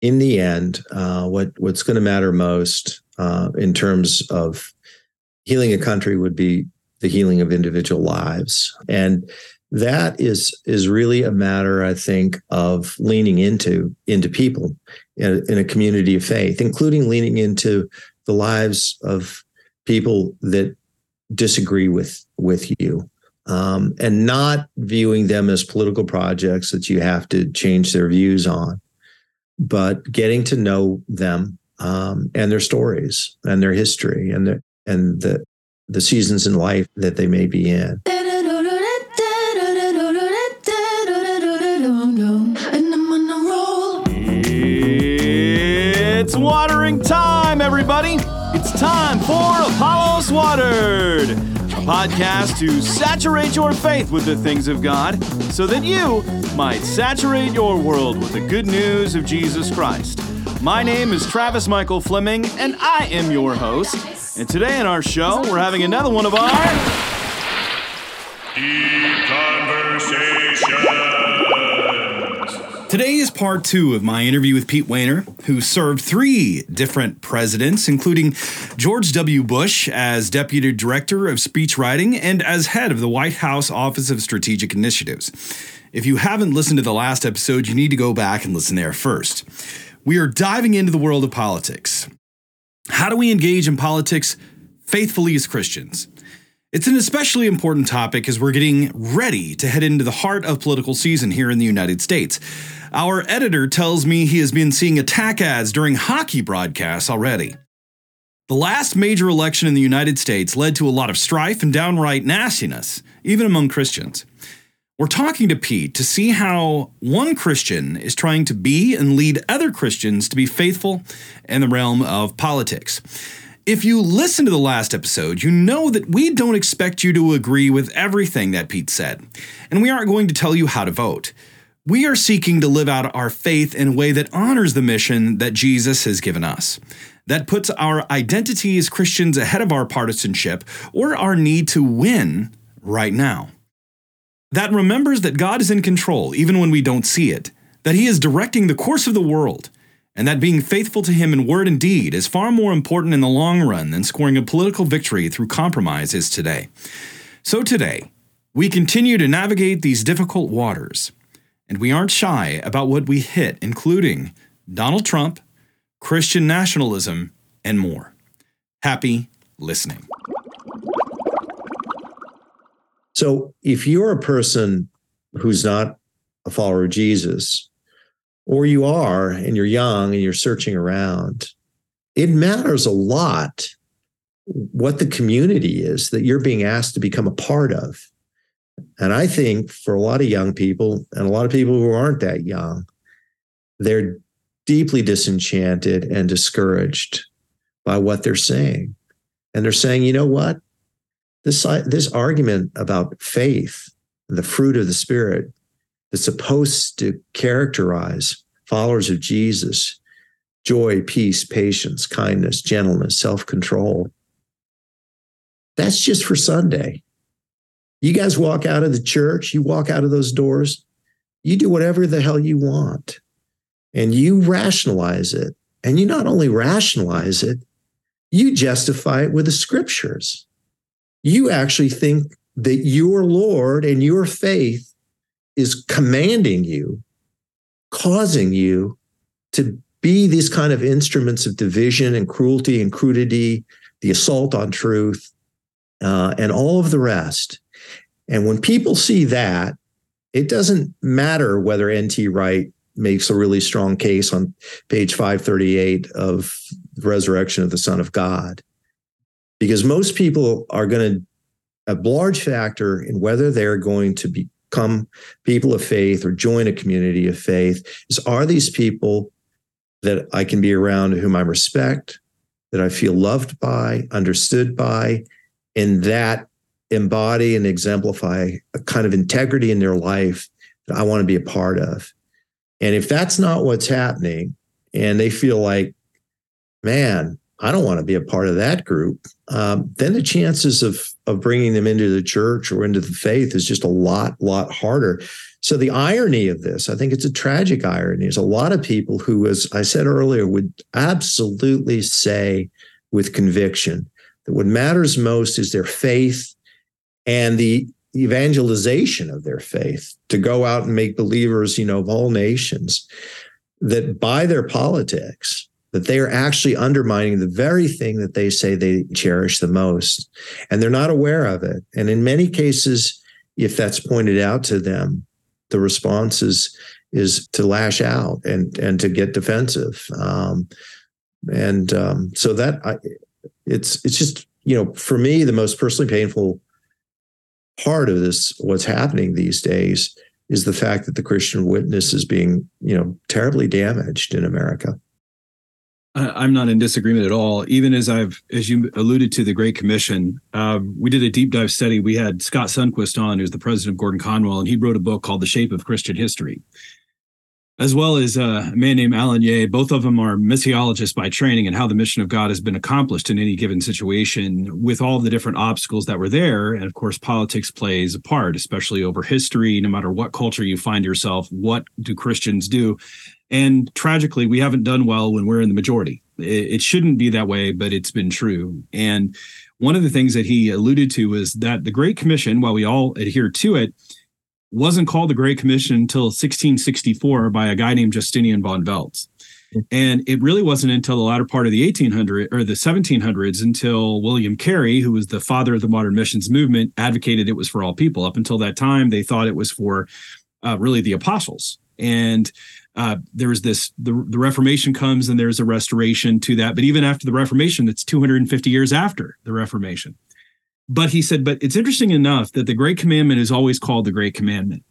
in the end, uh, what what's going to matter most uh, in terms of healing a country would be the healing of individual lives, and that is is really a matter, I think, of leaning into into people in a, in a community of faith, including leaning into the lives of people that disagree with with you um, and not viewing them as political projects that you have to change their views on, but getting to know them um, and their stories and their history and the and the the seasons in life that they may be in. It's watering time, everybody. It's time for Apollos Watered, podcast to saturate your faith with the things of God so that you might saturate your world with the good news of Jesus Christ. My name is Travis Michael Fleming, and I am your host. And today in our show, we're having another one of our Deep Conversation. Today is part two of my interview with Pete Wehner, who served three different presidents, including George W. Bush as Deputy Director of Speech Writing and as head of the White House Office of Strategic Initiatives. If you haven't listened to the last episode, you need to go back and listen there first. We are diving into the world of politics. How do we engage in politics faithfully as Christians? It's an especially important topic as we're getting ready to head into the heart of political season here in the United States. Our editor tells me he has been seeing attack ads during hockey broadcasts already. The last major election in the United States led to a lot of strife and downright nastiness, even among Christians. We're talking to Pete to see how one Christian is trying to be and lead other Christians to be faithful in the realm of politics. If you listen to the last episode, you know that we don't expect you to agree with everything that Pete said, and we aren't going to tell you how to vote. We are seeking to live out our faith in a way that honors the mission that Jesus has given us, that puts our identity as Christians ahead of our partisanship or our need to win right now, that remembers that God is in control even when we don't see it, that He is directing the course of the world and that being faithful to him in word and deed is far more important in the long run than scoring a political victory through compromise is today. So today, we continue to navigate these difficult waters, and we aren't shy about what we hit, including Donald Trump, Christian nationalism, and more. Happy listening. So, if you're a person who's not a follower of Jesus, or you are and you're young and you're searching around, it matters a lot what the community is that you're being asked to become a part of. And I think for a lot of young people and a lot of people who aren't that young, they're deeply disenchanted and discouraged by what they're saying. And they're saying, you know what? This, this argument about faith, the fruit of the Spirit, that's supposed to characterize followers of Jesus joy, peace, patience, kindness, gentleness, self control. That's just for Sunday. You guys walk out of the church, you walk out of those doors, you do whatever the hell you want, and you rationalize it. And you not only rationalize it, you justify it with the scriptures. You actually think that your Lord and your faith is commanding you, causing you to be these kind of instruments of division and cruelty and crudity, the assault on truth, uh, and all of the rest. And when people see that, it doesn't matter whether N.T. Wright makes a really strong case on page 538 of the resurrection of the Son of God. Because most people are going to, a large factor in whether they're going to be become people of faith or join a community of faith is are these people that I can be around whom I respect, that I feel loved by, understood by, and that embody and exemplify a kind of integrity in their life that I want to be a part of. And if that's not what's happening, and they feel like, man, I don't want to be a part of that group, um, then the chances of of bringing them into the church or into the faith is just a lot, lot harder. So the irony of this, I think it's a tragic irony. is a lot of people who, as I said earlier, would absolutely say with conviction that what matters most is their faith and the evangelization of their faith to go out and make believers, you know, of all nations, that by their politics, that they are actually undermining the very thing that they say they cherish the most. And they're not aware of it. And in many cases, if that's pointed out to them, the response is is to lash out and and to get defensive. Um, and um, so that I, it's it's just you know for me the most personally painful part of this what's happening these days is the fact that the Christian witness is being you know terribly damaged in America. I'm not in disagreement at all. Even as I've, as you alluded to, the Great Commission, uh, we did a deep dive study. We had Scott Sunquist on, who's the president of Gordon Conwell, and he wrote a book called The Shape of Christian History, as well as uh, a man named Allen Yeh. Both of them are missiologists by training and how the mission of God has been accomplished in any given situation with all the different obstacles that were there. And of course, politics plays a part, especially over history, no matter what culture you find yourself. What do Christians do? And tragically, we haven't done well when we're in the majority. It, shouldn't be that way, but it's been true. And one of the things that he alluded to was that the Great Commission, while we all adhere to it, wasn't called the Great Commission until 1664 by a guy named Justinian von Welz. And it really wasn't until the latter part of the 1800s or the 1700s until William Carey, who was the father of the modern missions movement, advocated it was for all people. Up until that time, they thought it was for uh, really the apostles. And uh, there's this the, the Reformation comes and there's a restoration to that. But even after the Reformation, it's 250 years after the Reformation. But he said, but it's interesting enough that the Great Commandment is always called the Great Commandment.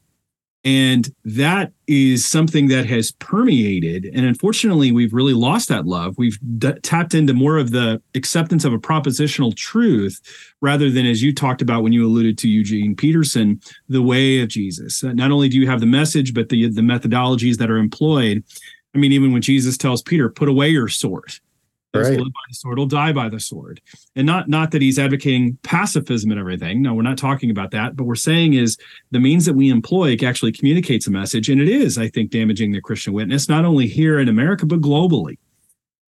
And that is something that has permeated. And unfortunately, we've really lost that love. We've d- tapped into more of the acceptance of a propositional truth rather than, as you talked about when you alluded to Eugene Peterson, the way of Jesus. Uh, not only do you have the message, but the, the methodologies that are employed. I mean, even when Jesus tells Peter, put away your sword, Right. Live by the sword will die by the sword. And not not that he's advocating pacifism and everything. No, we're not talking about that. But we're saying is the means that we employ actually communicates a message. And it is, I think, damaging the Christian witness, not only here in America, but globally.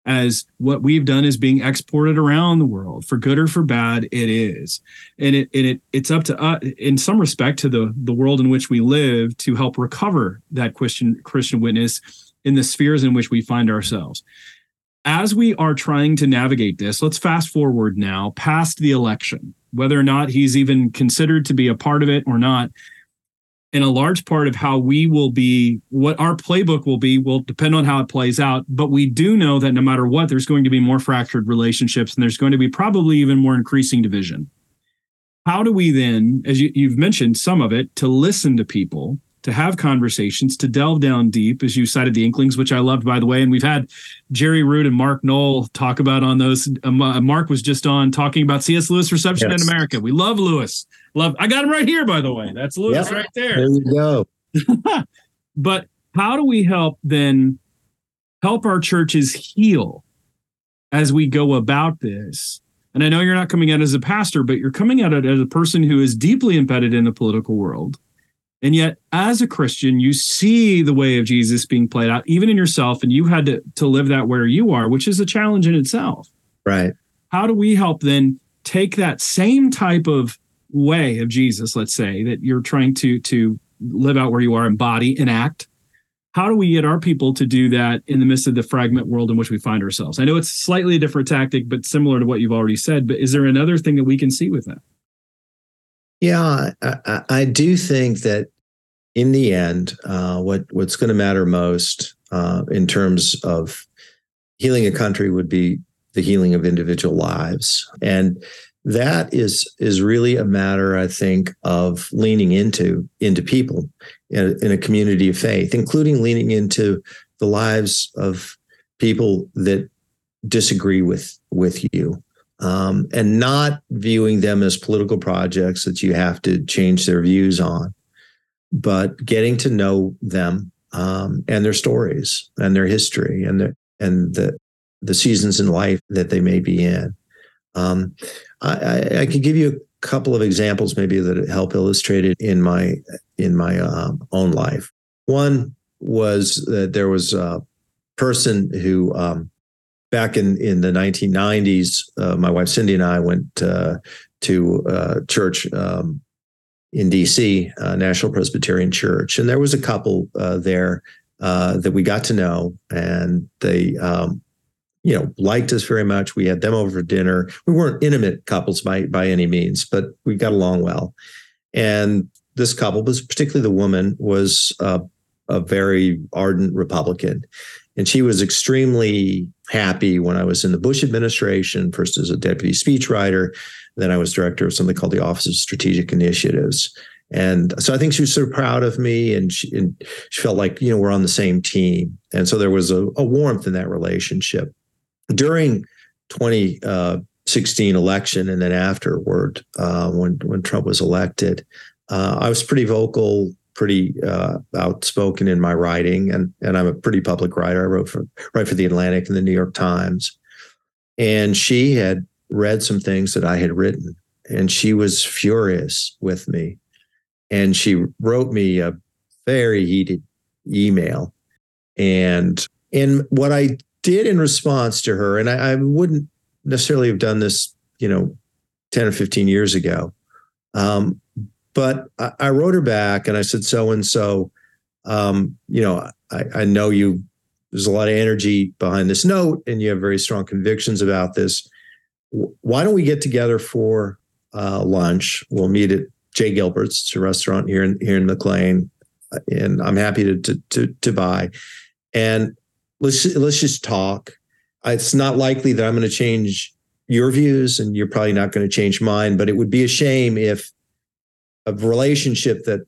As what we've done is being exported around the world for good or for bad, it is, and it and it it's up to us in some respect to the the world in which we live to help recover that Christian Christian witness in the spheres in which we find ourselves as we are trying to navigate this, let's fast forward now past the election, whether or not he's even considered to be a part of it or not. And a large part of how we will be, what our playbook will be, will depend on how it plays out. But we do know that no matter what, there's going to be more fractured relationships and there's going to be probably even more increasing division. How do we then, as you, you've mentioned some of it, to listen to people to have conversations, to delve down deep, as you cited the Inklings, which I loved, by the way. And we've had Jerry Root and Mark Noll talk about on those. Um, uh, Mark was just on talking about C.S. Lewis reception yes. in America. We love Lewis. Love. I got him right here, by the way. That's Lewis yep. right there. There you go. but how do we help then help our churches heal as we go about this? And I know you're not coming out as a pastor, but you're coming out as a person who is deeply embedded in the political world and yet, as a Christian, you see the way of Jesus being played out, even in yourself, and you had to, to live that where you are, which is a challenge in itself. Right. How do we help then take that same type of way of Jesus, let's say, that you're trying to to live out where you are, embody, enact? How do we get our people to do that in the midst of the fragment world in which we find ourselves? I know it's slightly a different tactic, but similar to what you've already said. But is there another thing that we can see with that? Yeah, I, I do think that in the end, uh, what what's going to matter most uh, in terms of healing a country would be the healing of individual lives, and that is is really a matter, I think, of leaning into into people in a, in a community of faith, including leaning into the lives of people that disagree with with you. Um, and not viewing them as political projects that you have to change their views on but getting to know them um, and their stories and their history and the and the the seasons in life that they may be in. Um, I, I, I could give you a couple of examples maybe that help illustrate it in my in my um, own life. One was that there was a person who um, back in in the 1990s, uh, my wife Cindy and I went uh, to uh, church um, in DC, uh, National Presbyterian Church, and there was a couple uh, there that we got to know, and they um, you know, liked us very much. We had them over for dinner. We weren't intimate couples by by any means, but we got along well. And this couple, was particularly the woman, was a very ardent Republican, and she was extremely happy when I was in the Bush administration, first as a deputy speechwriter, then I was director of something called the Office of Strategic Initiatives. And so I think she was so proud of me and she, and she felt like, you know, we're on the same team. And so there was a, a warmth in that relationship during 2016 election and then afterward, uh, when when Trump was elected, uh, I was pretty vocal, pretty uh, outspoken in my writing, and and I'm a pretty public writer. I wrote for write for the Atlantic and the New York Times, and she had read some things that I had written, and she was furious with me, and she wrote me a very heated email, and and what I did in response to her, and I, I, wouldn't necessarily have done this, you know, 10 or 15 years ago. Um, but I, I, wrote her back and I said, so and so, you know, I, I know you, there's a lot of energy behind this note and you have very strong convictions about this. Why don't we get together for uh, lunch? We'll meet at J. Gilbert's, it's a restaurant here in here in McLean, and I'm happy to to to, to buy. And let's let's just talk. It's not likely that I'm going to change your views, and you're probably not going to change mine. But it would be a shame if a relationship that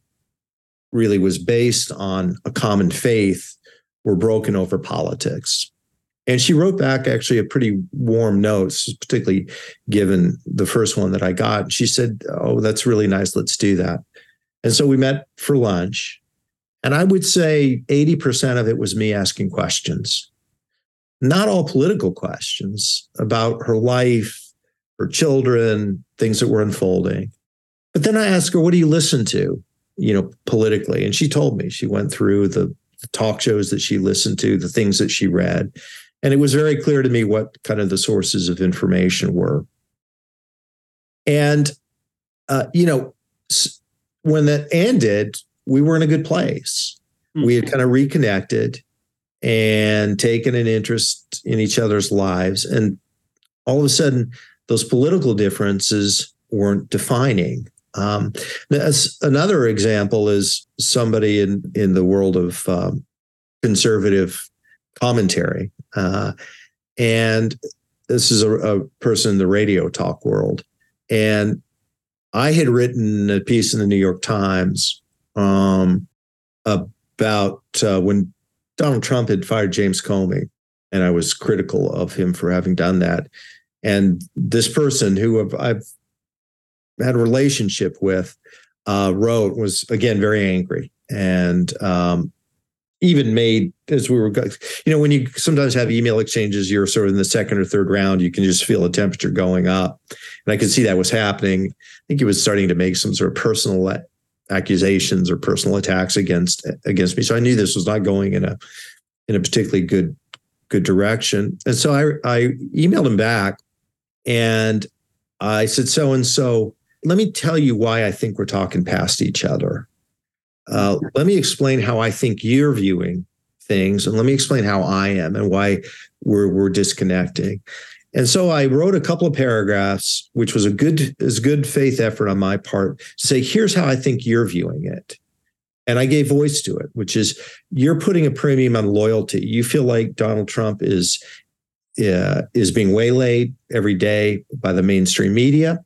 really was based on a common faith were broken over politics. And she wrote back actually a pretty warm note, particularly given the first one that I got. She said, Oh, that's really nice. Let's do that. And so we met for lunch. And I would say 80% of it was me asking questions, not all political questions about her life, her children, things that were unfolding. But then I asked her, what do you listen to, you know, politically? And she told me she went through the, the talk shows that she listened to, the things that she read. And it was very clear to me what kind of the sources of information were. And, uh, you know, when that ended, we were in a good place. Mm-hmm. We had kind of reconnected and taken an interest in each other's lives. And all of a sudden, those political differences weren't defining. Um, another example is somebody in, in the world of um, conservative commentary. Uh, and this is a, a person in the radio talk world. And I had written a piece in the New York Times um, about uh, when Donald Trump had fired James Comey, and I was critical of him for having done that. And this person who I've, I've had a relationship with uh, wrote was again very angry and um, even made as we were you know when you sometimes have email exchanges you're sort of in the second or third round you can just feel the temperature going up and i could see that was happening i think he was starting to make some sort of personal accusations or personal attacks against against me. So I knew this was not going in a in a particularly good good direction. And so I I emailed him back and I said, so and so, let me tell you why I think we're talking past each other. Uh, let me explain how I think you're viewing things, and let me explain how I am and why we're we're disconnecting. And so I wrote a couple of paragraphs, which was a good as good faith effort on my part to say, here's how I think you're viewing it. And I gave voice to it, which is you're putting a premium on loyalty. You feel like Donald Trump is uh, is being waylaid every day by the mainstream media,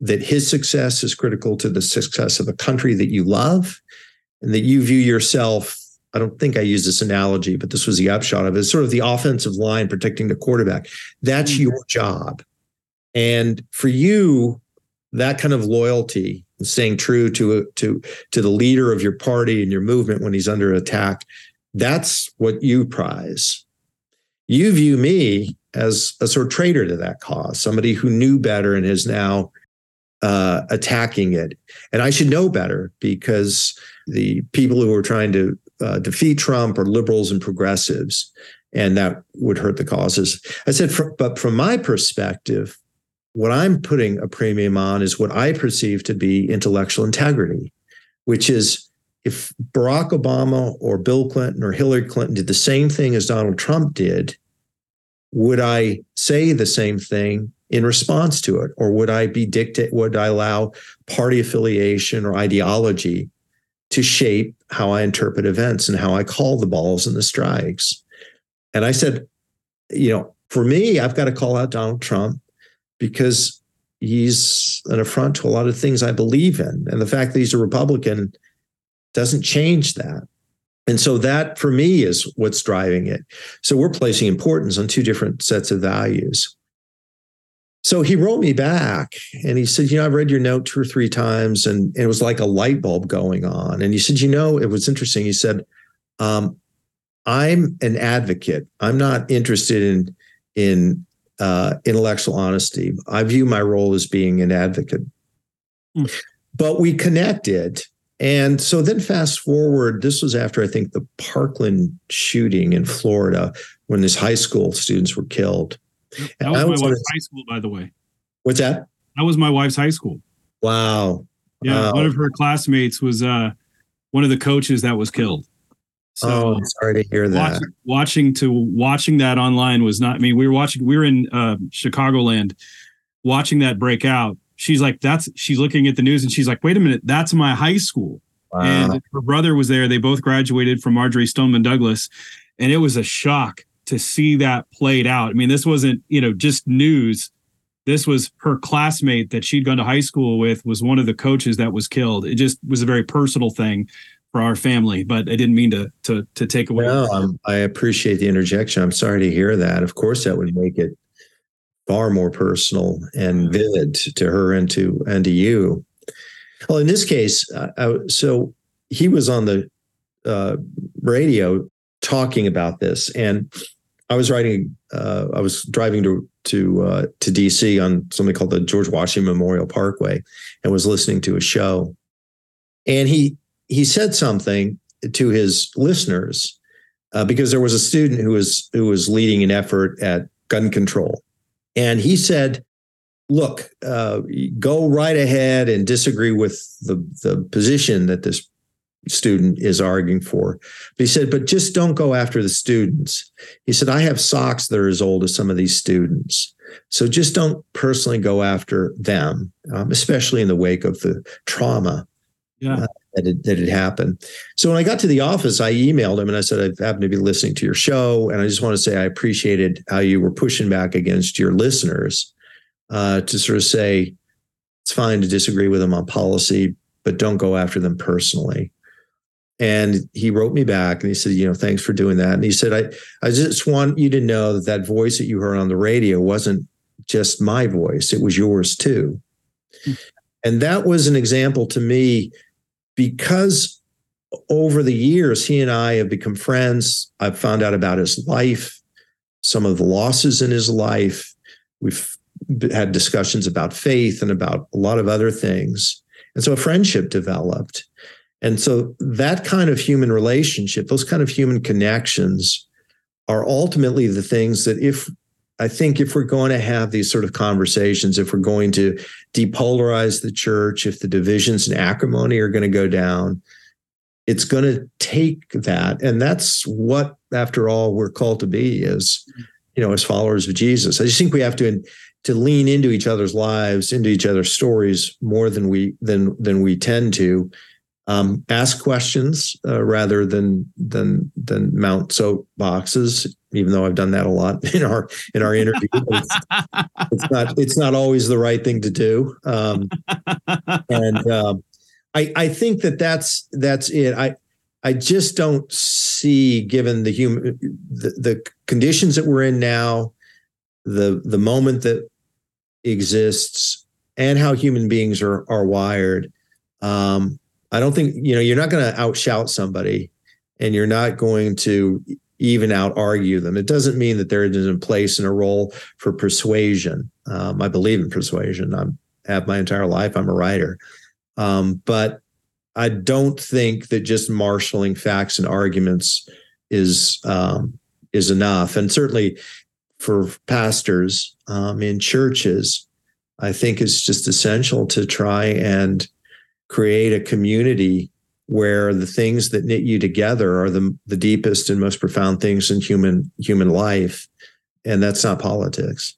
that his success is critical to the success of a country that you love, and that you view yourself I don't think I used this analogy, but this was the upshot of it. It's sort of the offensive line protecting the quarterback. That's mm-hmm. your job. And for you, that kind of loyalty, staying true to to to the leader of your party and your movement when he's under attack, that's what you prize. You view me as a sort of traitor to that cause, somebody who knew better and is now uh, attacking it. And I should know better because the people who are trying to uh, defeat Trump are liberals and progressives, and that would hurt the causes. I said, but from my perspective, what I'm putting a premium on is what I perceive to be intellectual integrity, which is if Barack Obama or Bill Clinton or Hillary Clinton did the same thing as Donald Trump did, would I say the same thing in response to it? Or would I be dictate, would I allow party affiliation or ideology to shape how I interpret events and how I call the balls and the strikes? And I said, you know, for me, I've got to call out Donald Trump because he's an affront to a lot of things I believe in. And the fact that he's a Republican doesn't change that. And so that for me is what's driving it. So we're placing importance on two different sets of values. So he wrote me back and he said, You know, I've read your note two or three times and it was like a light bulb going on. And he said, You know, it was interesting. He said, um, I'm an advocate. I'm not interested in, in uh, intellectual honesty. I view my role as being an advocate. Mm. But we connected. And so then fast forward, this was after I think the Parkland shooting in Florida when these high school students were killed. That was, was my wife's high school, by the way. What's that? That was my wife's high school. Wow. Yeah, one of her classmates was uh, one of the coaches that was killed. So oh, I'm sorry to hear that. Watching, watching, to watching that online was not. I mean, we were watching. We were in uh, Chicagoland, watching that break out. She's like, "That's." She's looking at the news and she's like, "Wait a minute, that's my high school." Wow. And her brother was there. They both graduated from Marjory Stoneman Douglas, and it was a shock to see that played out. I mean, this wasn't you know just news. This was her classmate that she'd gone to high school with was one of the coaches that was killed. It just was a very personal thing for our family. But I didn't mean to to to take away. No, um, I appreciate the interjection. I'm sorry to hear that. Of course, that would make it far more personal and vivid to her and to and to you. Well, in this case, uh, I, so he was on the uh, radio talking about this, and I was writing. Uh, I was driving to to uh, to DC on something called the George Washington Memorial Parkway, and was listening to a show. And he he said something to his listeners uh, because there was a student who was who was leading an effort at gun control, and he said, "Look, uh, go right ahead and disagree with the the position that this student is arguing for." But he said, "But just don't go after the students." He said, "I have socks that are as old as some of these students." So just don't personally go after them, um, especially in the wake of the trauma yeah. Uh, that it, that it happened. So when I got to the office, I emailed him and I said, I happen to be listening to your show. And I just want to say I appreciated how you were pushing back against your listeners uh, to sort of say, it's fine to disagree with them on policy, but don't go after them personally. And he wrote me back and he said, you know, thanks for doing that. And he said, I, I just want you to know that that voice that you heard on the radio wasn't just my voice, it was yours too. Mm-hmm. And that was an example to me because over the years, he and I have become friends. I've found out about his life, some of the losses in his life. We've had discussions about faith and about a lot of other things. And so a friendship developed. And so that kind of human relationship, those kind of human connections are ultimately the things that if I think if we're going to have these sort of conversations, if we're going to depolarize the church, if the divisions and acrimony are going to go down, it's going to take that. And that's what, after all, we're called to be as, you know, as followers of Jesus. I just think we have to to lean into each other's lives, into each other's stories more than we than than we tend to, um, ask questions uh, rather than than than mount soap boxes. Even though I've done that a lot in our in our interview, it's, it's, not it's not always the right thing to do. Um, and um, I I think that that's that's it. I I just don't see, given the human the, the conditions that we're in now, the the moment that exists, and how human beings are are wired. Um, I don't think, you know, you're not going to outshout somebody and you're not going to even out argue them. It doesn't mean that there isn't a place and a role for persuasion. Um, I believe in persuasion. I'm have my entire life. I'm a writer. Um, but I don't think that just marshaling facts and arguments is um, is enough. And certainly for pastors um, in churches, I think it's just essential to try and create a community where the things that knit you together are the, the deepest and most profound things in human human life. And that's not politics.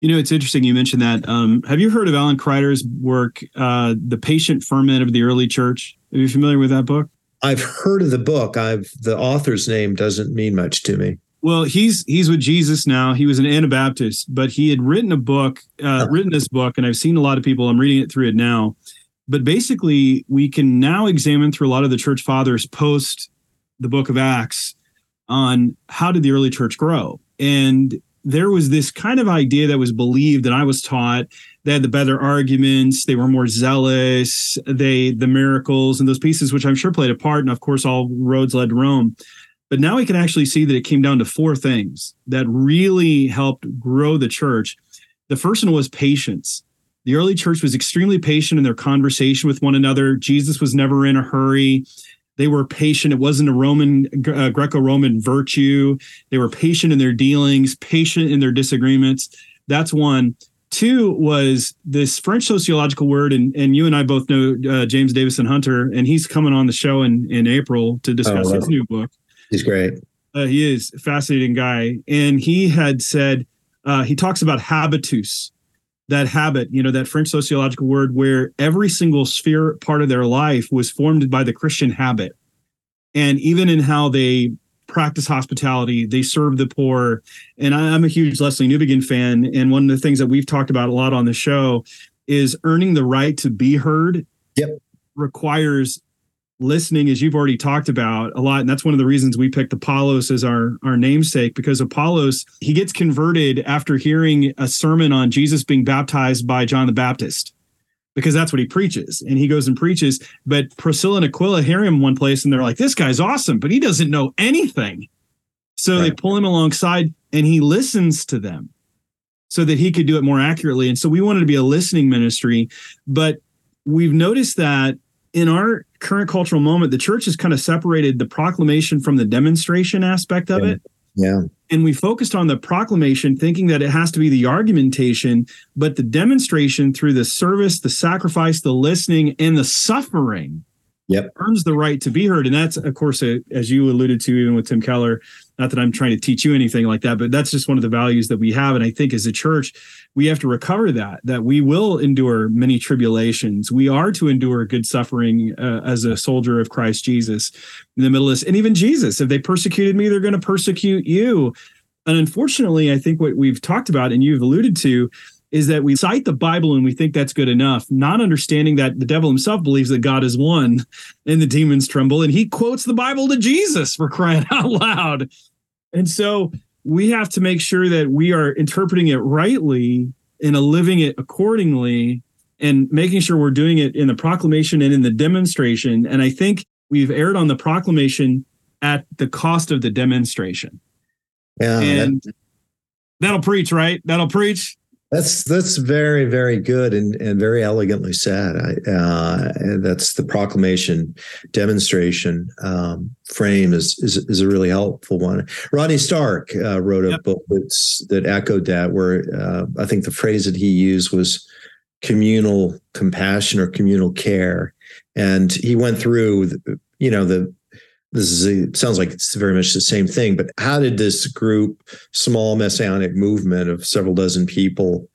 You know it's interesting you mentioned that. Um, have you heard of alan kreider's work uh, the patient ferment of the early church? Are you familiar with that book? I've heard of the book. I've the author's name doesn't mean much to me. Well he's he's with jesus now. He was an anabaptist but he had written a book uh, written this book and i've seen a lot of people. I'm reading it through it now but basically, we can now examine through a lot of the church fathers post the book of Acts on how did the early church grow. And there was this kind of idea that was believed, and I was taught they had the better arguments, they were more zealous, they the miracles and those pieces, which I'm sure played a part. And of course, all roads led to Rome. But now we can actually see that it came down to four things that really helped grow the church. The first one was patience. The early church was extremely patient in their conversation with one another. Jesus was never in a hurry. They were patient. It wasn't a Roman, uh, Greco Roman virtue. They were patient in their dealings, patient in their disagreements. That's one. Two was this French sociological word, and, and you and I both know uh, James Davison Hunter, and he's coming on the show in, in April to discuss oh, his new book. He's great. Uh, he is a fascinating guy. And he had said, uh, he talks about habitus, that habit, you know, that French sociological word where every single sphere part of their life was formed by the Christian habit. And even in how they practice hospitality, they serve the poor. And I, am a huge Lesslie Newbigin fan. And one of the things that we've talked about a lot on the show is earning the right to be heard. Yep. Requires listening as you've already talked about a lot and that's one of the reasons we picked apollos as our our namesake because apollos he gets converted after hearing a sermon on jesus being baptized by john the baptist because that's what he preaches and he goes and preaches. But priscilla and aquila hear him one place and they're like this guy's awesome but he doesn't know anything. So right. they pull him alongside and he listens to them so that he could do it more accurately. And so we wanted to be a listening ministry but we've noticed that in our current cultural moment, the church has kind of separated the proclamation from the demonstration aspect of yeah. it. Yeah. And we focused on the proclamation, thinking that it has to be the argumentation, but the demonstration through the service, the sacrifice, the listening, and the suffering yep. earns the right to be heard. And that's, of course, a, as you alluded to, even with Tim Keller, not that I'm trying to teach you anything like that, but that's just one of the values that we have. And I think as a church, we have to recover that, that we will endure many tribulations. We are to endure good suffering uh, as a soldier of Christ Jesus in the middle of this. And even Jesus, if they persecuted me, they're going to persecute you. And unfortunately, I think what we've talked about and you've alluded to is that we cite the Bible and we think that's good enough, not understanding that the devil himself believes that God is one and the demons tremble. And he quotes the Bible to Jesus for crying out loud. And so we have to make sure that we are interpreting it rightly and living it accordingly and making sure we're doing it in the proclamation and in the demonstration. And I think we've erred on the proclamation at the cost of the demonstration. Yeah. And that, that'll preach, right? That'll preach. That's that's very very good and and very elegantly said. I, uh, that's the proclamation demonstration um, frame is, is is a really helpful one. Rodney Stark uh, wrote a yep. book that's that echoed that, where uh, I think the phrase that he used was communal compassion or communal care, and he went through you know the this is a, sounds like it's very much the same thing but how did this group small messianic movement of several dozen people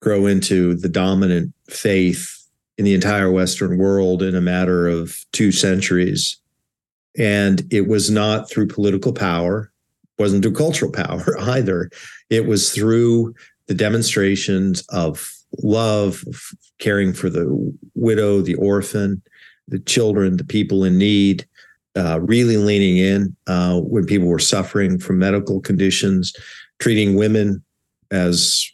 grow into the dominant faith in the entire western world in a matter of two centuries? And it was not through political power wasn't through cultural power either. It was through the demonstrations of love of caring for the widow the orphan the children the people in need uh, really leaning in uh, when people were suffering from medical conditions, treating women as,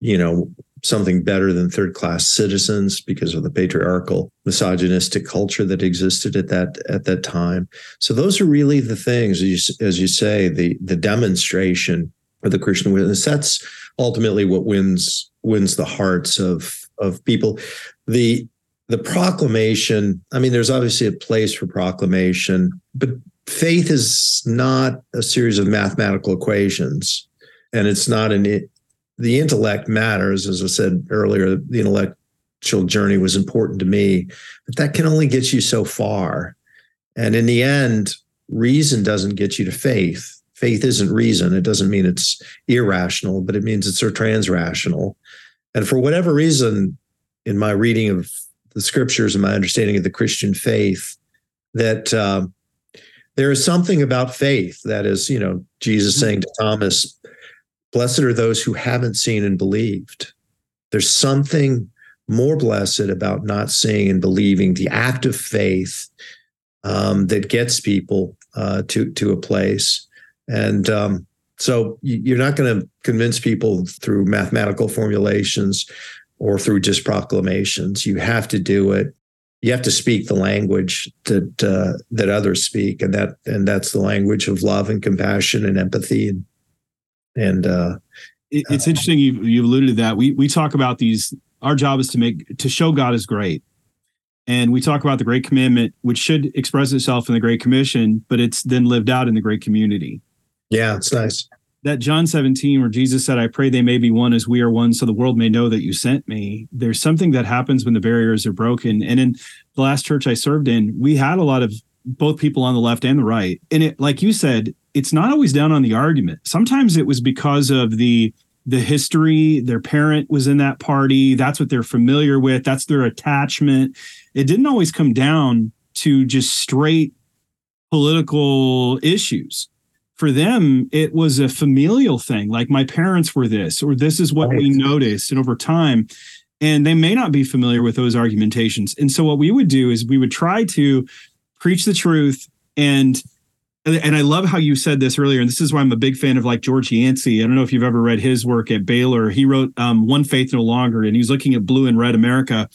you know, something better than third class citizens because of the patriarchal misogynistic culture that existed at that at that time so those are really the things as you, as you say the the demonstration of the christian witness that's ultimately what wins wins the hearts of of people. The the proclamation, I mean, there's obviously a place for proclamation, but faith is not a series of mathematical equations. And it's not an the intellect matters, as I said earlier, the intellectual journey was important to me, but that can only get you so far. And in the end, reason doesn't get you to faith. Faith isn't reason. It doesn't mean it's irrational, but it means it's transrational. And for whatever reason, in my reading of the scriptures and my understanding of the Christian faith, that uh, there is something about faith that is, you know, Jesus mm-hmm. saying to Thomas, Blessed are those who haven't seen and believed. There's something more blessed about not seeing and believing, the act of faith um, that gets people uh, to to a place. And um, so you're not going to convince people through mathematical formulations or through just proclamations. You have to do it. You have to speak the language that uh, that others speak, and that and that's the language of love and compassion and empathy and and uh, it's uh, interesting you you alluded to that. We we talk about these. Our job is to make to show God is great, and we talk about the Great Commandment, which should express itself in the Great Commission, but it's then lived out in the Great Community. Yeah, it's nice. That John 17, where Jesus said, I pray they may be one as we are one, so the world may know that you sent me. There's something that happens when the barriers are broken. And in the last church I served in, we had a lot of both people on the left and the right. And it, like you said, it's not always down on the argument. Sometimes it was because of the the history their parent was in that party that's what they're familiar with that's their attachment it didn't always come down to just straight political issues for them it was a familial thing like my parents were this or this is what right. we noticed and over time and they may not be familiar with those argumentations and so what we would do is we would try to preach the truth and and I love how you said this earlier, and this is why I'm a big fan of like George Yancey. I don't know if you've ever read his work at Baylor. He wrote um, One Faith No Longer, and he's looking at blue and red America.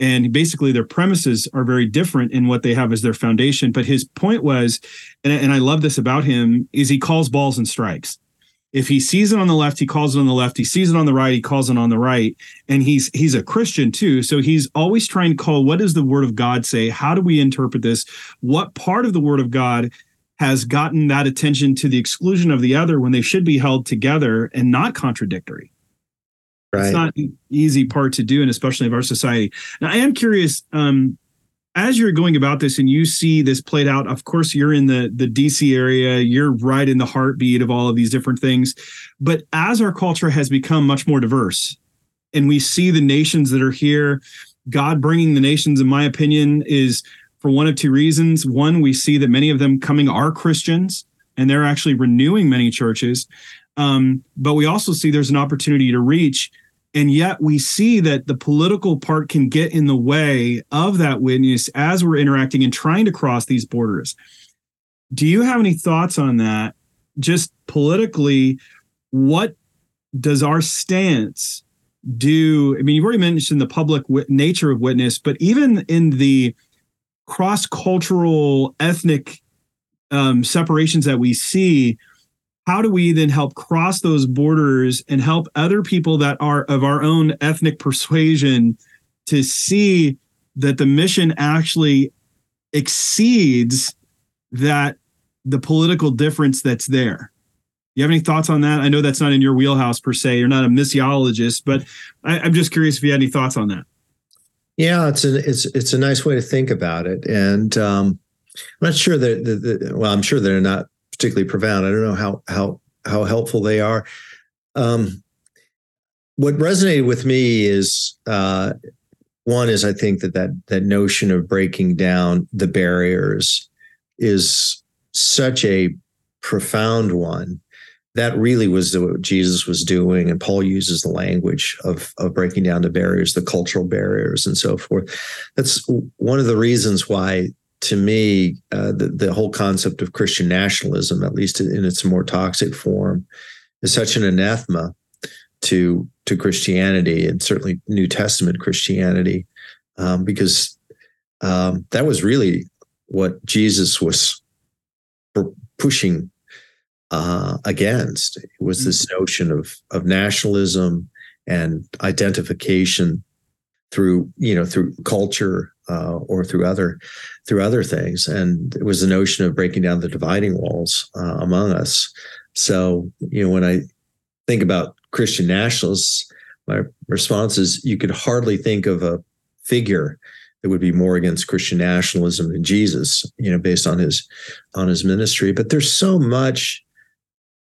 And basically, their premises are very different in what they have as their foundation. But his point was, and, and I love this about him, is he calls balls and strikes. If he sees it on the left, he calls it on the left. He sees it on the right, he calls it on the right. And he's he's a Christian too, so he's always trying to call what does the Word of God say? How do we interpret this? What part of the Word of God has gotten that attention to the exclusion of the other when they should be held together and not contradictory. Right. It's not an easy part to do, and especially of our society. Now, I am curious, um, as you're going about this and you see this played out, of course, you're in the, the DC area, you're right in the heartbeat of all of these different things. But as our culture has become much more diverse, and we see the nations that are here, God bringing the nations, in my opinion, is for one of two reasons. One, we see that many of them coming are Christians and they're actually renewing many churches. Um, but we also see there's an opportunity to reach. And yet we see that the political part can get in the way of that witness as we're interacting and trying to cross these borders. Do you have any thoughts on that? Just politically, what does our stance do? I mean, you've already mentioned the public nature of witness, but even in the cross cultural ethnic um, separations that we see, how do we then help cross those borders and help other people that are of our own ethnic persuasion to see that the mission actually exceeds that the political difference that's there? You have any thoughts on that? I know that's not in your wheelhouse per se. You're not a missiologist, but I, I'm just curious if you had any thoughts on that. Yeah, it's a it's it's a nice way to think about it, and um, I'm not sure that the, the, well, I'm sure they're not particularly profound. I don't know how how how helpful they are. Um, what resonated with me is uh, one is I think that that that notion of breaking down the barriers is such a profound one that really was what Jesus was doing. And Paul uses the language of, of breaking down the barriers, the cultural barriers, and so forth. That's one of the reasons why, to me, uh, the, the whole concept of Christian nationalism, at least in its more toxic form, is such an anathema to to Christianity and certainly New Testament Christianity, um, because um, that was really what Jesus was pushing uh, against was this mm-hmm. notion of of nationalism and identification through you know through culture uh, or through other through other things. And it was the notion of breaking down the dividing walls uh, among us. So you know when I think about Christian nationalists, my response is you could hardly think of a figure that would be more against Christian nationalism than Jesus, you know, based on his on his ministry. But there's so much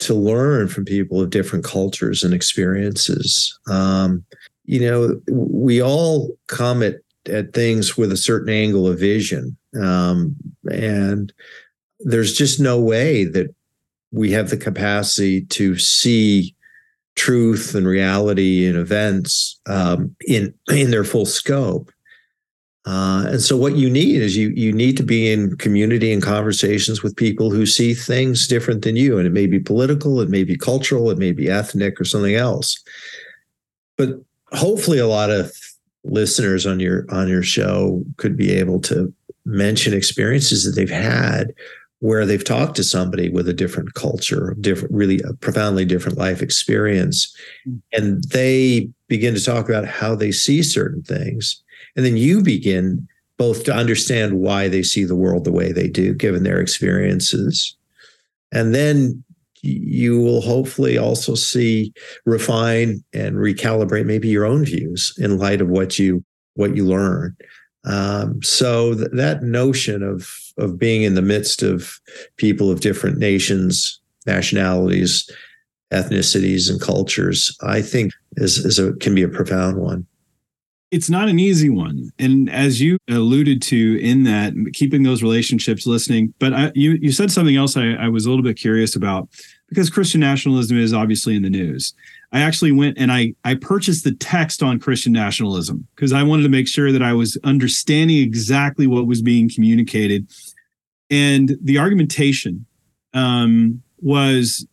to learn from people of different cultures and experiences. Um, you know, we all come at, at things with a certain angle of vision. Um, and there's just no way that we have the capacity to see truth and reality and events um, in in their full scope. Uh, and so, what you need is you you need to be in community and conversations with people who see things different than you, and it may be political, it may be cultural, it may be ethnic, or something else. But hopefully, a lot of listeners on your on your show could be able to mention experiences that they've had where they've talked to somebody with a different culture, different, really a profoundly different life experience, hmm. and they begin to talk about how they see certain things and then you begin both to understand why they see the world the way they do, given their experiences. And then you will hopefully also see, refine, and recalibrate maybe your own views in light of what you what you learn. Um, so th- that notion of of being in the midst of people of different nations, nationalities, ethnicities, and cultures, I think is is a can be a profound one it's not an easy one. And as you alluded to in that keeping those relationships listening but I, you you said something else I, I, was a little bit curious about because christian nationalism is obviously in the news. I actually went and i i purchased the text on christian nationalism because i wanted to make sure that i was understanding exactly what was being communicated. And the argumentation um, was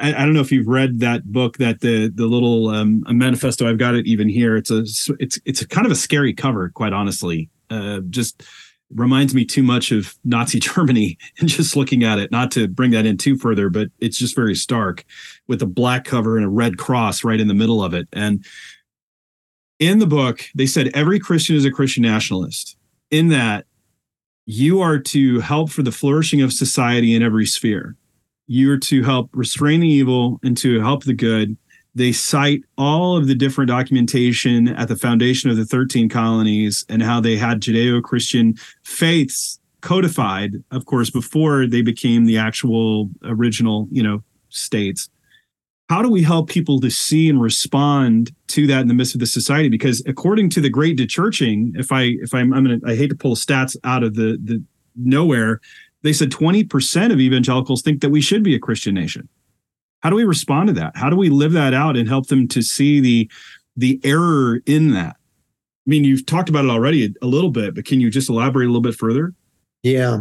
I, I, don't know if you've read that book that the the little um, manifesto I've got it even here. It's a it's it's a kind of a scary cover, quite honestly. Uh, just reminds me too much of Nazi Germany and just looking at it. Not to bring that in too further, but it's just very stark with a black cover and a red cross right in the middle of it. And in the book, they said every Christian is a Christian nationalist. In that, you are to help for the flourishing of society in every sphere you're to help restrain the evil and to help the good. They cite all of the different documentation at the foundation of the 13 colonies and how they had Judeo Christian faiths codified, of course, before they became the actual original, you know, states. How do we help people to see and respond to that in the midst of the society? Because according to the Great Dechurching, if I if I'm I'm gonna I hate to pull stats out of the the nowhere, they said 20% of evangelicals think that we should be a Christian nation. How do we respond to that? How do we live that out and help them to see the the error in that? I mean, you've talked about it already a little bit, but can you just elaborate a little bit further? Yeah.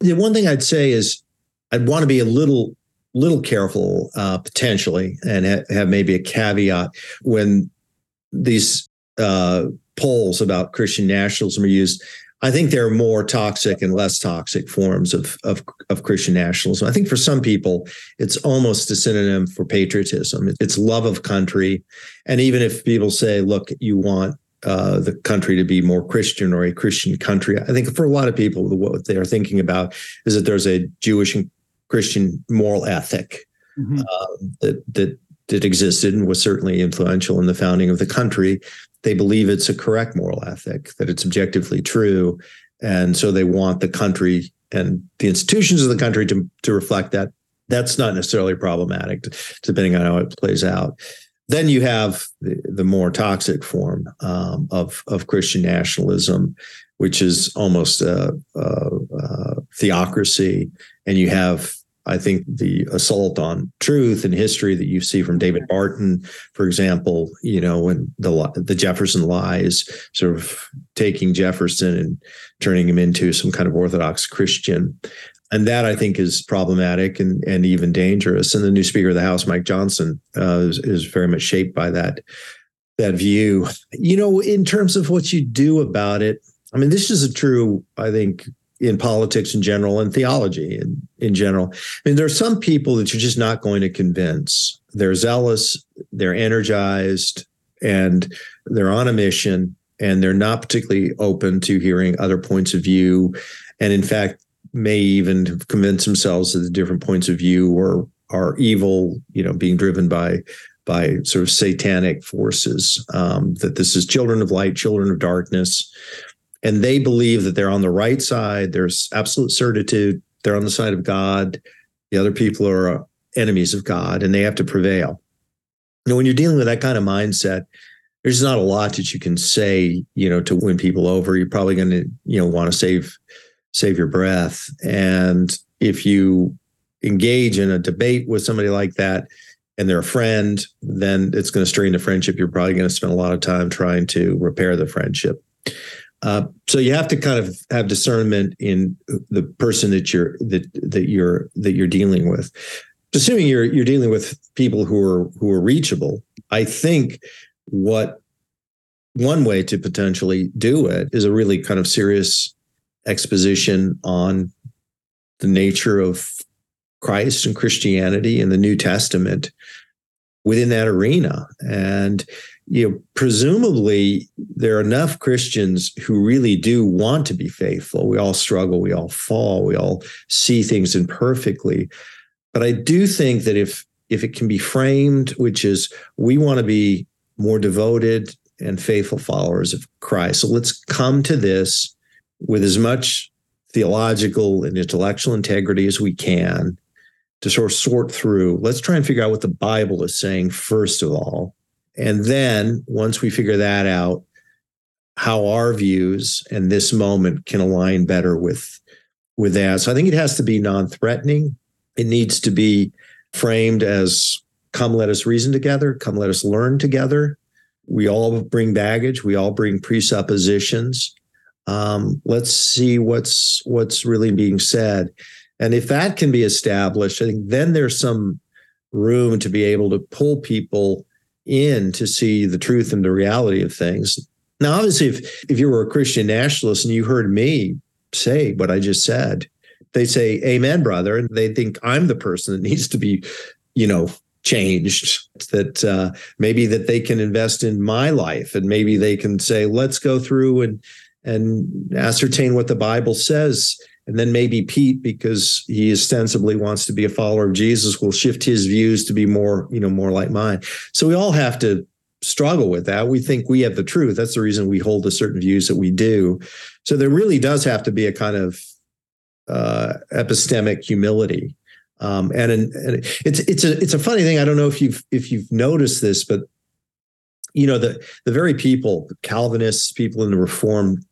The one thing I'd say is I'd want to be a little little careful uh, potentially and ha- have maybe a caveat when these uh, polls about Christian nationalism are used. I think there are more toxic and less toxic forms of, of, of Christian nationalism. I think for some people, it's almost a synonym for patriotism. It's love of country. And even if people say, look, you want uh, the country to be more Christian or a Christian country, I think for a lot of people, what they are thinking about is that there's a Jewish and Christian moral ethic mm-hmm. uh, that, that that existed and was certainly influential in the founding of the country they believe it's a correct moral ethic, that it's objectively true. And so they want the country and the institutions of the country to, to reflect that. That's not necessarily problematic, depending on how it plays out. Then you have the, the more toxic form um, of, of Christian nationalism, which is almost a, a, a theocracy. And you have I think the assault on truth and history that you see from David Barton, for example, you know, when the the Jefferson lies, sort of taking Jefferson and turning him into some kind of Orthodox Christian, and that I think is problematic and and even dangerous. And the new Speaker of the House, Mike Johnson, uh, is, is very much shaped by that that view. You know, in terms of what you do about it, I mean, this is a true, I think, in politics in general and theology in, in general. I mean, there are some people that you're just not going to convince. They're zealous, they're energized, and they're on a mission. and they're not particularly open to hearing other points of view, and in fact, may even convince themselves that the different points of view are are evil, you know, being driven by by sort of satanic forces. Um, that this is children of light, children of darkness, and they believe that they're on the right side. There's absolute certitude. They're on the side of God. The other people are uh, enemies of God, and they have to prevail. Know, when you're dealing with that kind of mindset, there's not a lot that you can say, you know, to win people over. You're probably going to, you know, want to save save your breath. And if you engage in a debate with somebody like that and they're a friend, then it's going to strain the friendship. You're probably going to spend a lot of time trying to repair the friendship. Uh, so you have to kind of have discernment in the person that you're that that you're that you're dealing with. Assuming you're you're dealing with people who are who are reachable, I think what one way to potentially do it is a really kind of serious exposition on the nature of Christ and Christianity and the New Testament within that arena. And you know, presumably there are enough Christians who really do want to be faithful. We all struggle, we all fall, we all see things imperfectly. But I do think that if if it can be framed, which is we want to be more devoted and faithful followers of Christ. So let's come to this with as much theological and intellectual integrity as we can to sort of sort through. Let's try and figure out what the Bible is saying, first of all. And then once we figure that out, how our views and this moment can align better with with that. So I think it has to be non-threatening. It needs to be framed as come let us reason together, come let us learn together. We all bring baggage, we all bring presuppositions. Um, let's see what's what's really being said. And if that can be established, I think then there's some room to be able to pull people in to see the truth and the reality of things. Now, obviously, if if you were a Christian nationalist and you heard me say what I just said, they say, Amen, brother. And they think I'm the person that needs to be, you know, changed that uh, maybe that they can invest in my life and maybe they can say let's go through and and ascertain what the bible says and then maybe pete because he ostensibly wants to be a follower of jesus will shift his views to be more you know more like mine. So we all have to struggle with that. We think we have the truth. That's the reason we hold the certain views that we do. So there really does have to be a kind of uh, epistemic humility. Um, and, and it's it's a it's a funny thing. I don't know if you've if you've noticed this, but you know the the very people, Calvinists, people in the Reformed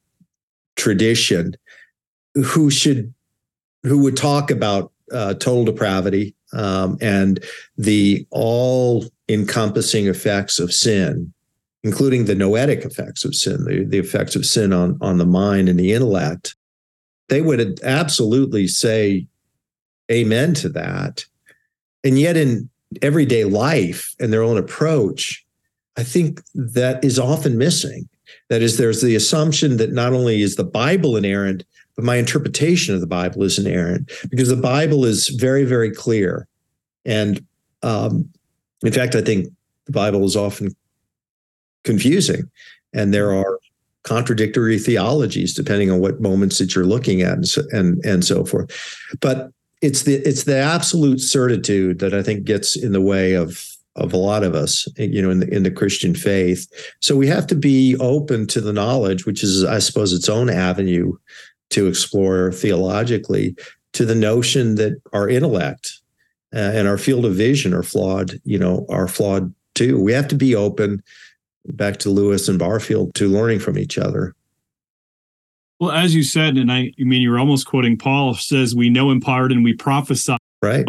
tradition, who should who would talk about uh, total depravity um, and the all encompassing effects of sin, including the noetic effects of sin, the, the effects of sin on on the mind and the intellect. They would absolutely say amen to that. And yet, in everyday life and their own approach, I think that is often missing. That is, there's the assumption that not only is the Bible inerrant, but my interpretation of the Bible is inerrant because the Bible is very, very clear. And um, in fact, I think the Bible is often confusing, and there are contradictory theologies depending on what moments that you're looking at and so, and, and so forth. But it's the it's the absolute certitude that I think gets in the way of of a lot of us, you know, in the in the Christian faith. So we have to be open to the knowledge, which is, I suppose, its own avenue to explore theologically, to the notion that our intellect uh, and our field of vision are flawed. You know, are flawed too. We have to be open. Back to Lewis and Barfield to learning from each other. Well, as you said, and I, I mean, you're almost quoting Paul says, "We know in part and we prophesy." Right.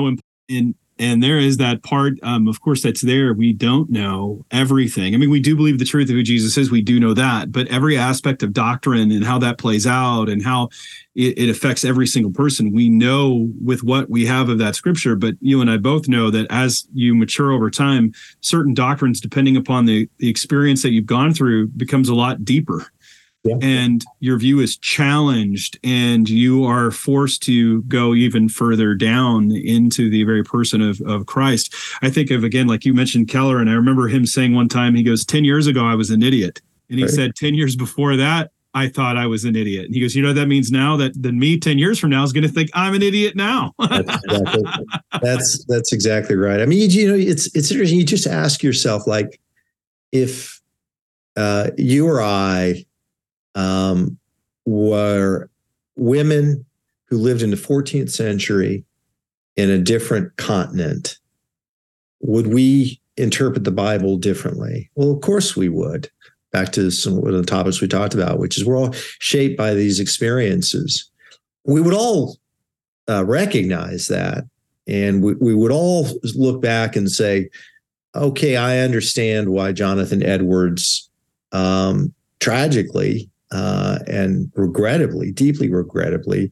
And and there is that part, um, of course, that's there. We don't know everything. I mean, we do believe the truth of who Jesus is. We do know that, but every aspect of doctrine and how that plays out and how it, it affects every single person, we know with what we have of that scripture. But you and I both know that as you mature over time, certain doctrines, depending upon the, the experience that you've gone through, becomes a lot deeper yeah. and your view is challenged and you are forced to go even further down into the very person of, of Christ. I think of again, like you mentioned Keller, and I remember him saying one time, he goes, 10 years ago, I was an idiot. And he Right. said, 10 years before that, I thought I was an idiot. And he goes, You know what that means now? That then me 10 years from now is going to think I'm an idiot now. That's exactly, that's that's exactly right. I mean, you, you know, it's it's interesting. You just ask yourself, like, if uh, you or I um, were women who lived in the 14th century in a different continent, would we interpret the Bible differently? Well, of course we would. Back to some of the topics we talked about, which is we're all shaped by these experiences. We would all uh, recognize that. And we, we would all look back and say, okay, I understand why Jonathan Edwards um, tragically uh, and regrettably, deeply regrettably,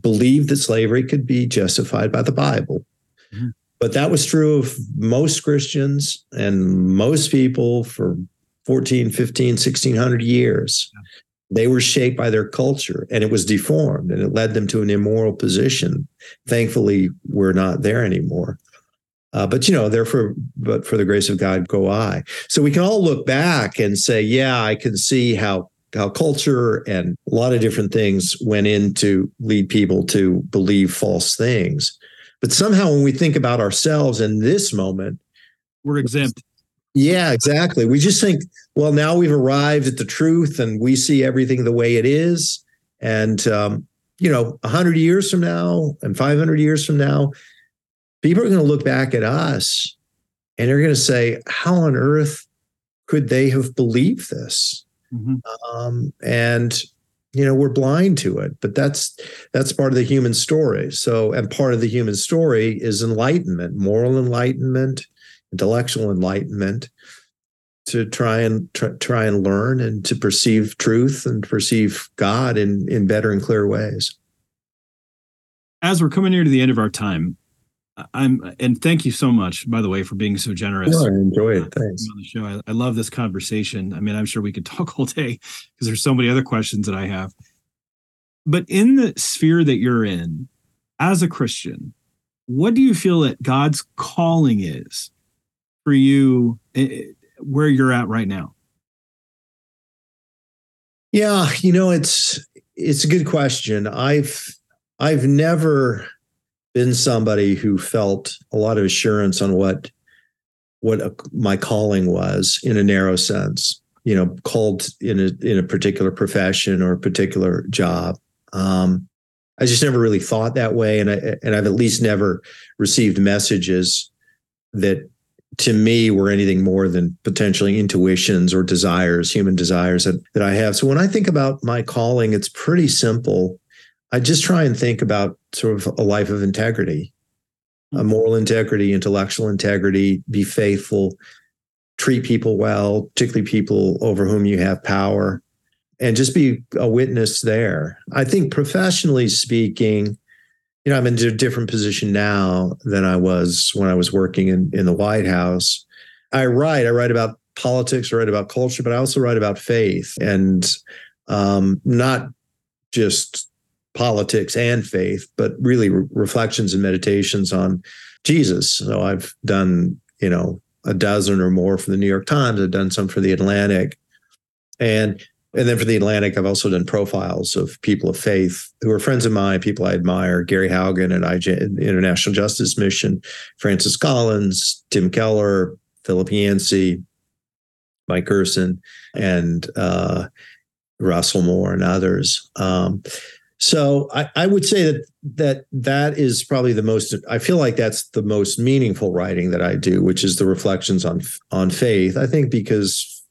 believed that slavery could be justified by the Bible. Mhm. But that was true of most Christians and most people for 14, 15, 1600 years. They were shaped by their culture and it was deformed and it led them to an immoral position. Thankfully, we're not there anymore. Uh, but you know, therefore, but for the grace of God, go I. So we can all look back and say, yeah, I can see how how culture and a lot of different things went in to lead people to believe false things. But somehow, when we think about ourselves in this moment, We're exempt. yeah, exactly. We just think, well, now we've arrived at the truth and we see everything the way it is. And, um, you know, 100 years from now and 500 years from now, people are going to look back at us and they're going to say, how on earth could they have believed this? Mhm. um, and you know we're blind to it but that's that's part of the human story so and part of the human story is enlightenment moral enlightenment intellectual enlightenment to try and try, try and learn and to perceive truth and perceive god in in better and clear ways As we're coming near to the end of our time, I'm, and thank you so much, by the way, for being so generous. i enjoy it thanks on the show. I, I love this conversation. I mean, I'm sure we could talk all day because there's so many other questions that I have. But in the sphere that you're in, as a Christian, what do you feel that God's calling is for you eh, where you're at right now? Yeah, you know, it's it's a good question. I've I've never been somebody who felt a lot of assurance on what what a, my calling was in a narrow sense. You know, called in a in a particular profession or a particular job. Um, I just never really thought that way, and I and I've at least never received messages that to me were anything more than potentially intuitions or desires, human desires that, that I have. So when I think about my calling, it's pretty simple. I just try and think about sort of a life of integrity, a moral integrity, intellectual integrity, be faithful, treat people well, particularly people over whom you have power, and just be a witness there. I think professionally speaking, you know, I'm in a different position now than I was when I was working in, in the White House. I write, I write about politics, I write about culture, but I also write about faith and um, not just politics and faith, but really re- reflections and meditations on Jesus. So I've done, you know, a dozen or more for the New York Times. I've done some for the Atlantic. And and then for the Atlantic, I've also done profiles of people of faith who are friends of mine, people I admire. Gary Haugen at IJ, International Justice Mission, Francis Collins, Tim Keller, Philip Yancey, Mike Gerson, and uh, Russell Moore and others. Um, so I, I would say that that that is probably the most. I feel like that's the most meaningful writing that I do, which is the reflections on on faith. I think because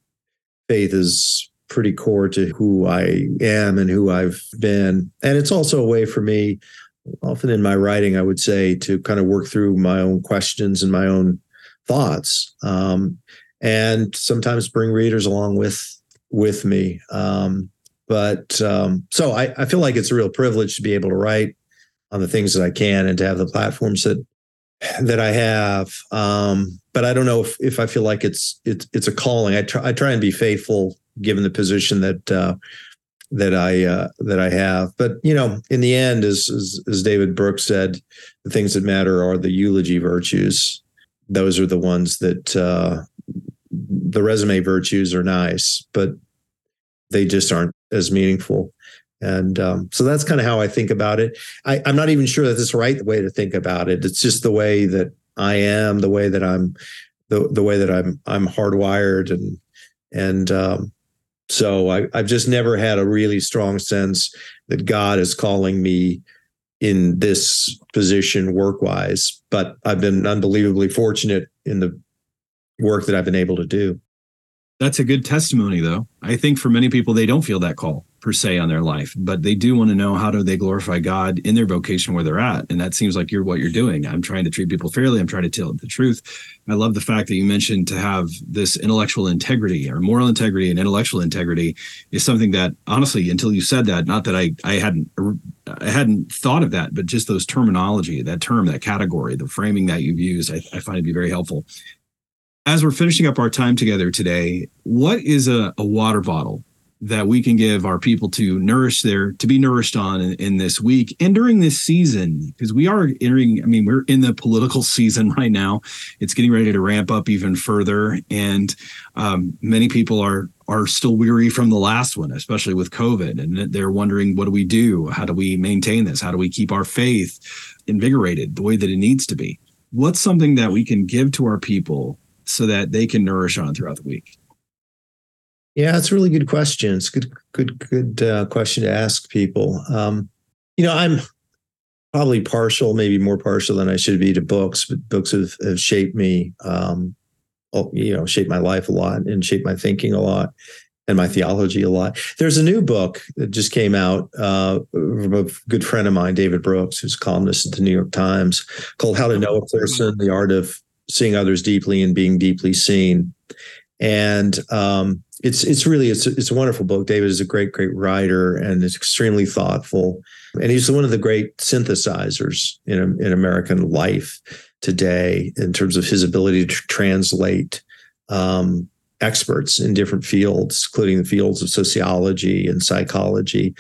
faith is pretty core to who I am and who I've been, and it's also a way for me. Often in my writing, I would say to kind of work through my own questions and my own thoughts, um, and sometimes bring readers along with with me. Um, but um, so I, I feel like it's a real privilege to be able to write on the things that I can and to have the platforms that that I have. Um, but I don't know if, if I feel like it's it's it's a calling. I try I try and be faithful given the position that uh, that I uh, that I have. But you know, in the end, as, as as David Brooks said, the things that matter are the eulogy virtues. Those are the ones that uh, the resume virtues are nice, but they just aren't as meaningful. And um, so that's kind of how I think about it. I, I'm not even sure that it's the right way to think about it. It's just the way that I am, the way that I'm, the the way that I'm I'm hardwired, and and um, so I, I've just never had a really strong sense that God is calling me in this position work wise. But I've been unbelievably fortunate in the work that I've been able to do. That's a good testimony, though. I think for many people, they don't feel that call per se on their life, but they do want to know how do they glorify God in their vocation where they're at. And that seems like you're what you're doing. I'm trying to treat people fairly. I'm trying to tell the truth. I love the fact that you mentioned to have this intellectual integrity or moral integrity and intellectual integrity is something that honestly, until you said that, not that I, I hadn't, er, I hadn't thought of that, but just those terminology, that term, that category, the framing that you've used, I, I find to be very helpful. As we're finishing up our time together today, what is a, a water bottle that we can give our people to nourish their to be nourished on in, in this week and during this season? Because we are entering i mean we're in the political season right now. It's getting ready to ramp up even further. And um, many people are are still weary from the last one especially with covid. And they're wondering what do we do? How do we maintain this? How do we keep our faith invigorated the way that it needs to be? What's something that we can give to our people so that they can nourish on throughout the week yeah, it's a really good question. It's a good, good, good uh, question to ask people. Um, you know, I'm probably partial, maybe more partial than I should be to books, but books have, have shaped me, um, you know, shaped my life a lot and shaped my thinking a lot and my theology a lot. There's a new book that just came out uh, from a good friend of mine, David Brooks, who's a columnist at the New York Times, called How to Know a Person, The Art of Seeing Others Deeply and Being Deeply Seen. And um, it's it's really it's it's a wonderful book. David is a great great writer and is extremely thoughtful, and he's one of the great synthesizers in in American life today in terms of his ability to translate um, experts in different fields, including the fields of sociology and psychology.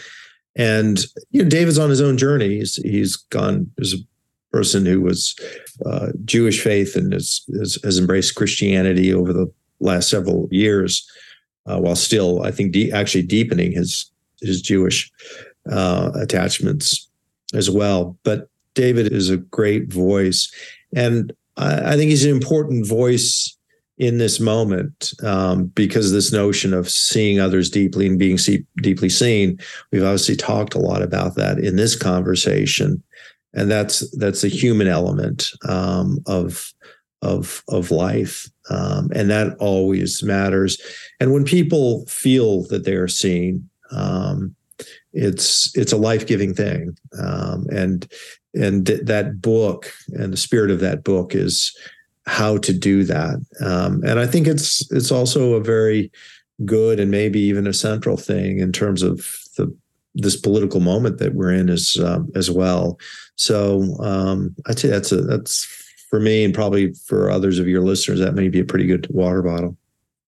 And you know, David's on his own journey. He's he's gone as a person who was uh, Jewish faith and has, has, embraced Christianity over the last several years uh, while still, I think, de- actually deepening his his Jewish uh, attachments as well. But David is a great voice, and I, I think he's an important voice in this moment um, because this notion of seeing others deeply and being see- deeply seen. We've obviously talked a lot about that in this conversation, and that's that's a human element um, of of of life um, and that always matters. And when people feel that they are seen um, it's it's a life-giving thing um, and and th- that book and the spirit of that book is how to do that um, and i think it's it's also a very good and maybe even a central thing in terms of the this political moment that we're in as um, as well so um, i'd say that's a that's for me and probably for others of your listeners, that may be a pretty good water bottle.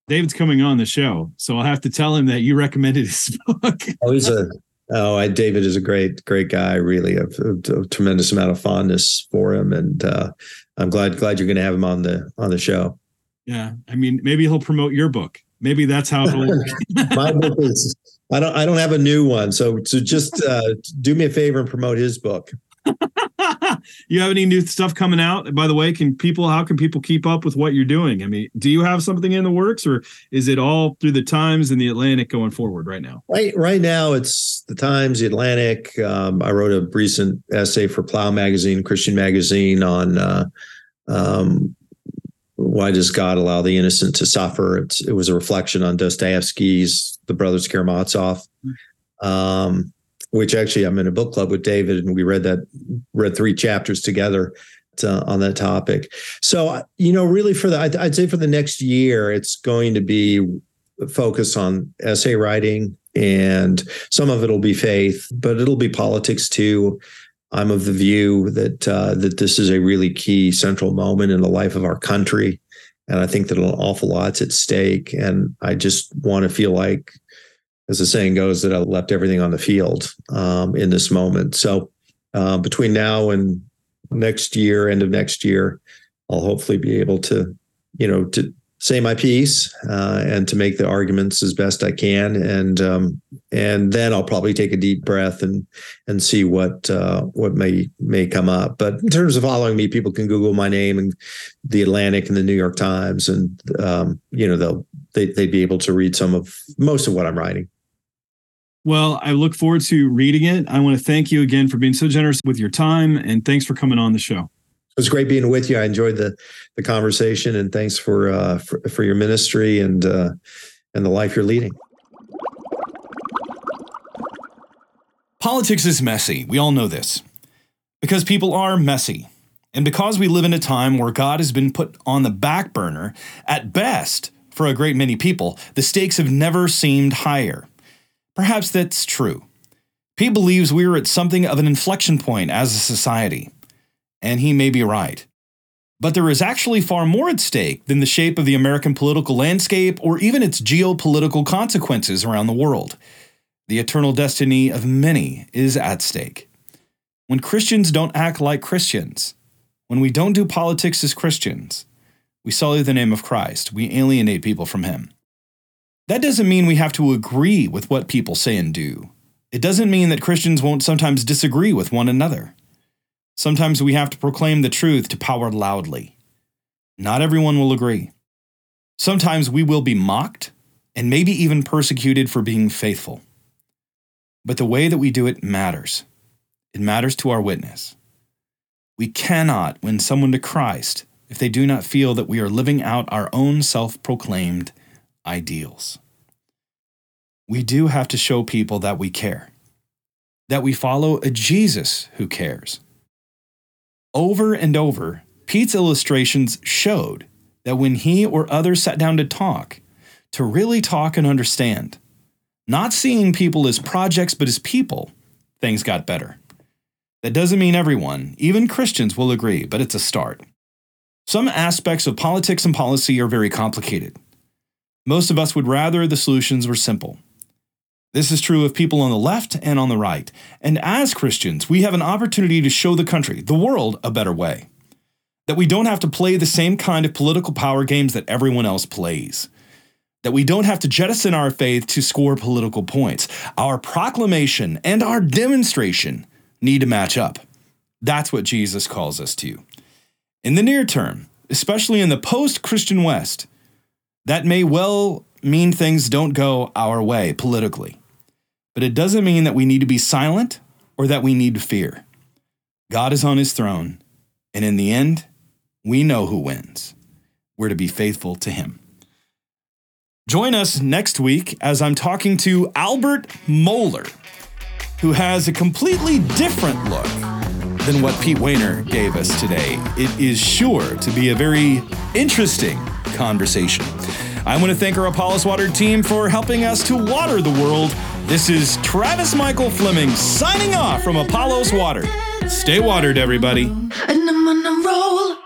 David's coming on the show, so I'll have to tell him that you recommended his book. oh, he's a oh, I, David is a great, great guy. Really, a, a, a tremendous amount of fondness for him, and uh, I'm glad glad you're going to have him on the on the show. Yeah, I mean, maybe he'll promote your book. Maybe that's how my book is. I don't. I don't have a new one, so so just uh, do me a favor and promote his book. you have any new stuff coming out? By the way, can people how can people keep up with what you're doing? I mean, do you have something in the works or is it all through the Times and the Atlantic going forward right now? Right right now it's the Times, the Atlantic. Um, I wrote a recent essay for Plough magazine, Christian magazine on uh, um, why does God allow the innocent to suffer? It's, it was a reflection on Dostoevsky's The Brothers Karamazov. Um, which actually I'm in a book club with David, and we read that read three chapters together to, on that topic. So you know, really for the I'd, I'd say for the next year, it's going to be focus on essay writing, and some of it'll be faith, but it'll be politics too. I'm of the view that uh, that this is a really key central moment in the life of our country, and I think that an awful lot's at stake. And I just want to feel like as the saying goes, that I left everything on the field um, in this moment. So uh, between now and next year, end of next year, I'll hopefully be able to, you know, to say my piece uh, and to make the arguments as best I can, and um, and then I'll probably take a deep breath and and see what uh, what may may come up. But in terms of following me, people can Google my name and the Atlantic and the New York Times, and um, you know they'll they, they'd be able to read some of most of what I'm writing. Well, I look forward to reading it. I want to thank you again for being so generous with your time, and thanks for coming on the show. It was great being with you. I enjoyed the the conversation, and thanks for uh, for, for your ministry and uh, and the life you're leading. Politics is messy. We all know this. Because people are messy. And because we live in a time where God has been put on the back burner, at best, for a great many people, the stakes have never seemed higher. Perhaps that's true. Pete believes we are at something of an inflection point as a society. And he may be right. But there is actually far more at stake than the shape of the American political landscape or even its geopolitical consequences around the world. The eternal destiny of many is at stake. When Christians don't act like Christians, when we don't do politics as Christians, we sully the name of Christ, we alienate people from Him. That doesn't mean we have to agree with what people say and do. It doesn't mean that Christians won't sometimes disagree with one another. Sometimes we have to proclaim the truth to power loudly. Not everyone will agree. Sometimes we will be mocked and maybe even persecuted for being faithful. But the way that we do it matters. It matters to our witness. We cannot win someone to Christ if they do not feel that we are living out our own self proclaimed ideals. We do have to show people that we care, that we follow a Jesus who cares. Over and over, Pete's illustrations showed that when he or others sat down to talk, to really talk and understand, not seeing people as projects but as people, things got better. That doesn't mean everyone, even Christians, will agree, but it's a start. Some aspects of politics and policy are very complicated. Most of us would rather the solutions were simple. This is true of people on the left and on the right. And as Christians, we have an opportunity to show the country, the world, a better way. That we don't have to play the same kind of political power games that everyone else plays. That we don't have to jettison our faith to score political points. Our proclamation and our demonstration need to match up. That's what Jesus calls us to. In the near term, especially in the post Christian West, that may well mean things don't go our way politically. But it doesn't mean that we need to be silent or that we need to fear. God is on his throne, and in the end, we know who wins. We're to be faithful to him. Join us next week as I'm talking to Albert Mohler, who has a completely different look than what Pete Wehner gave us today. It is sure to be a very interesting conversation. I want to thank our Apollos Watered team for helping us to water the world. This is Travis Michael Fleming signing off from Apollos Watered. Stay watered, everybody. And I'm on a roll.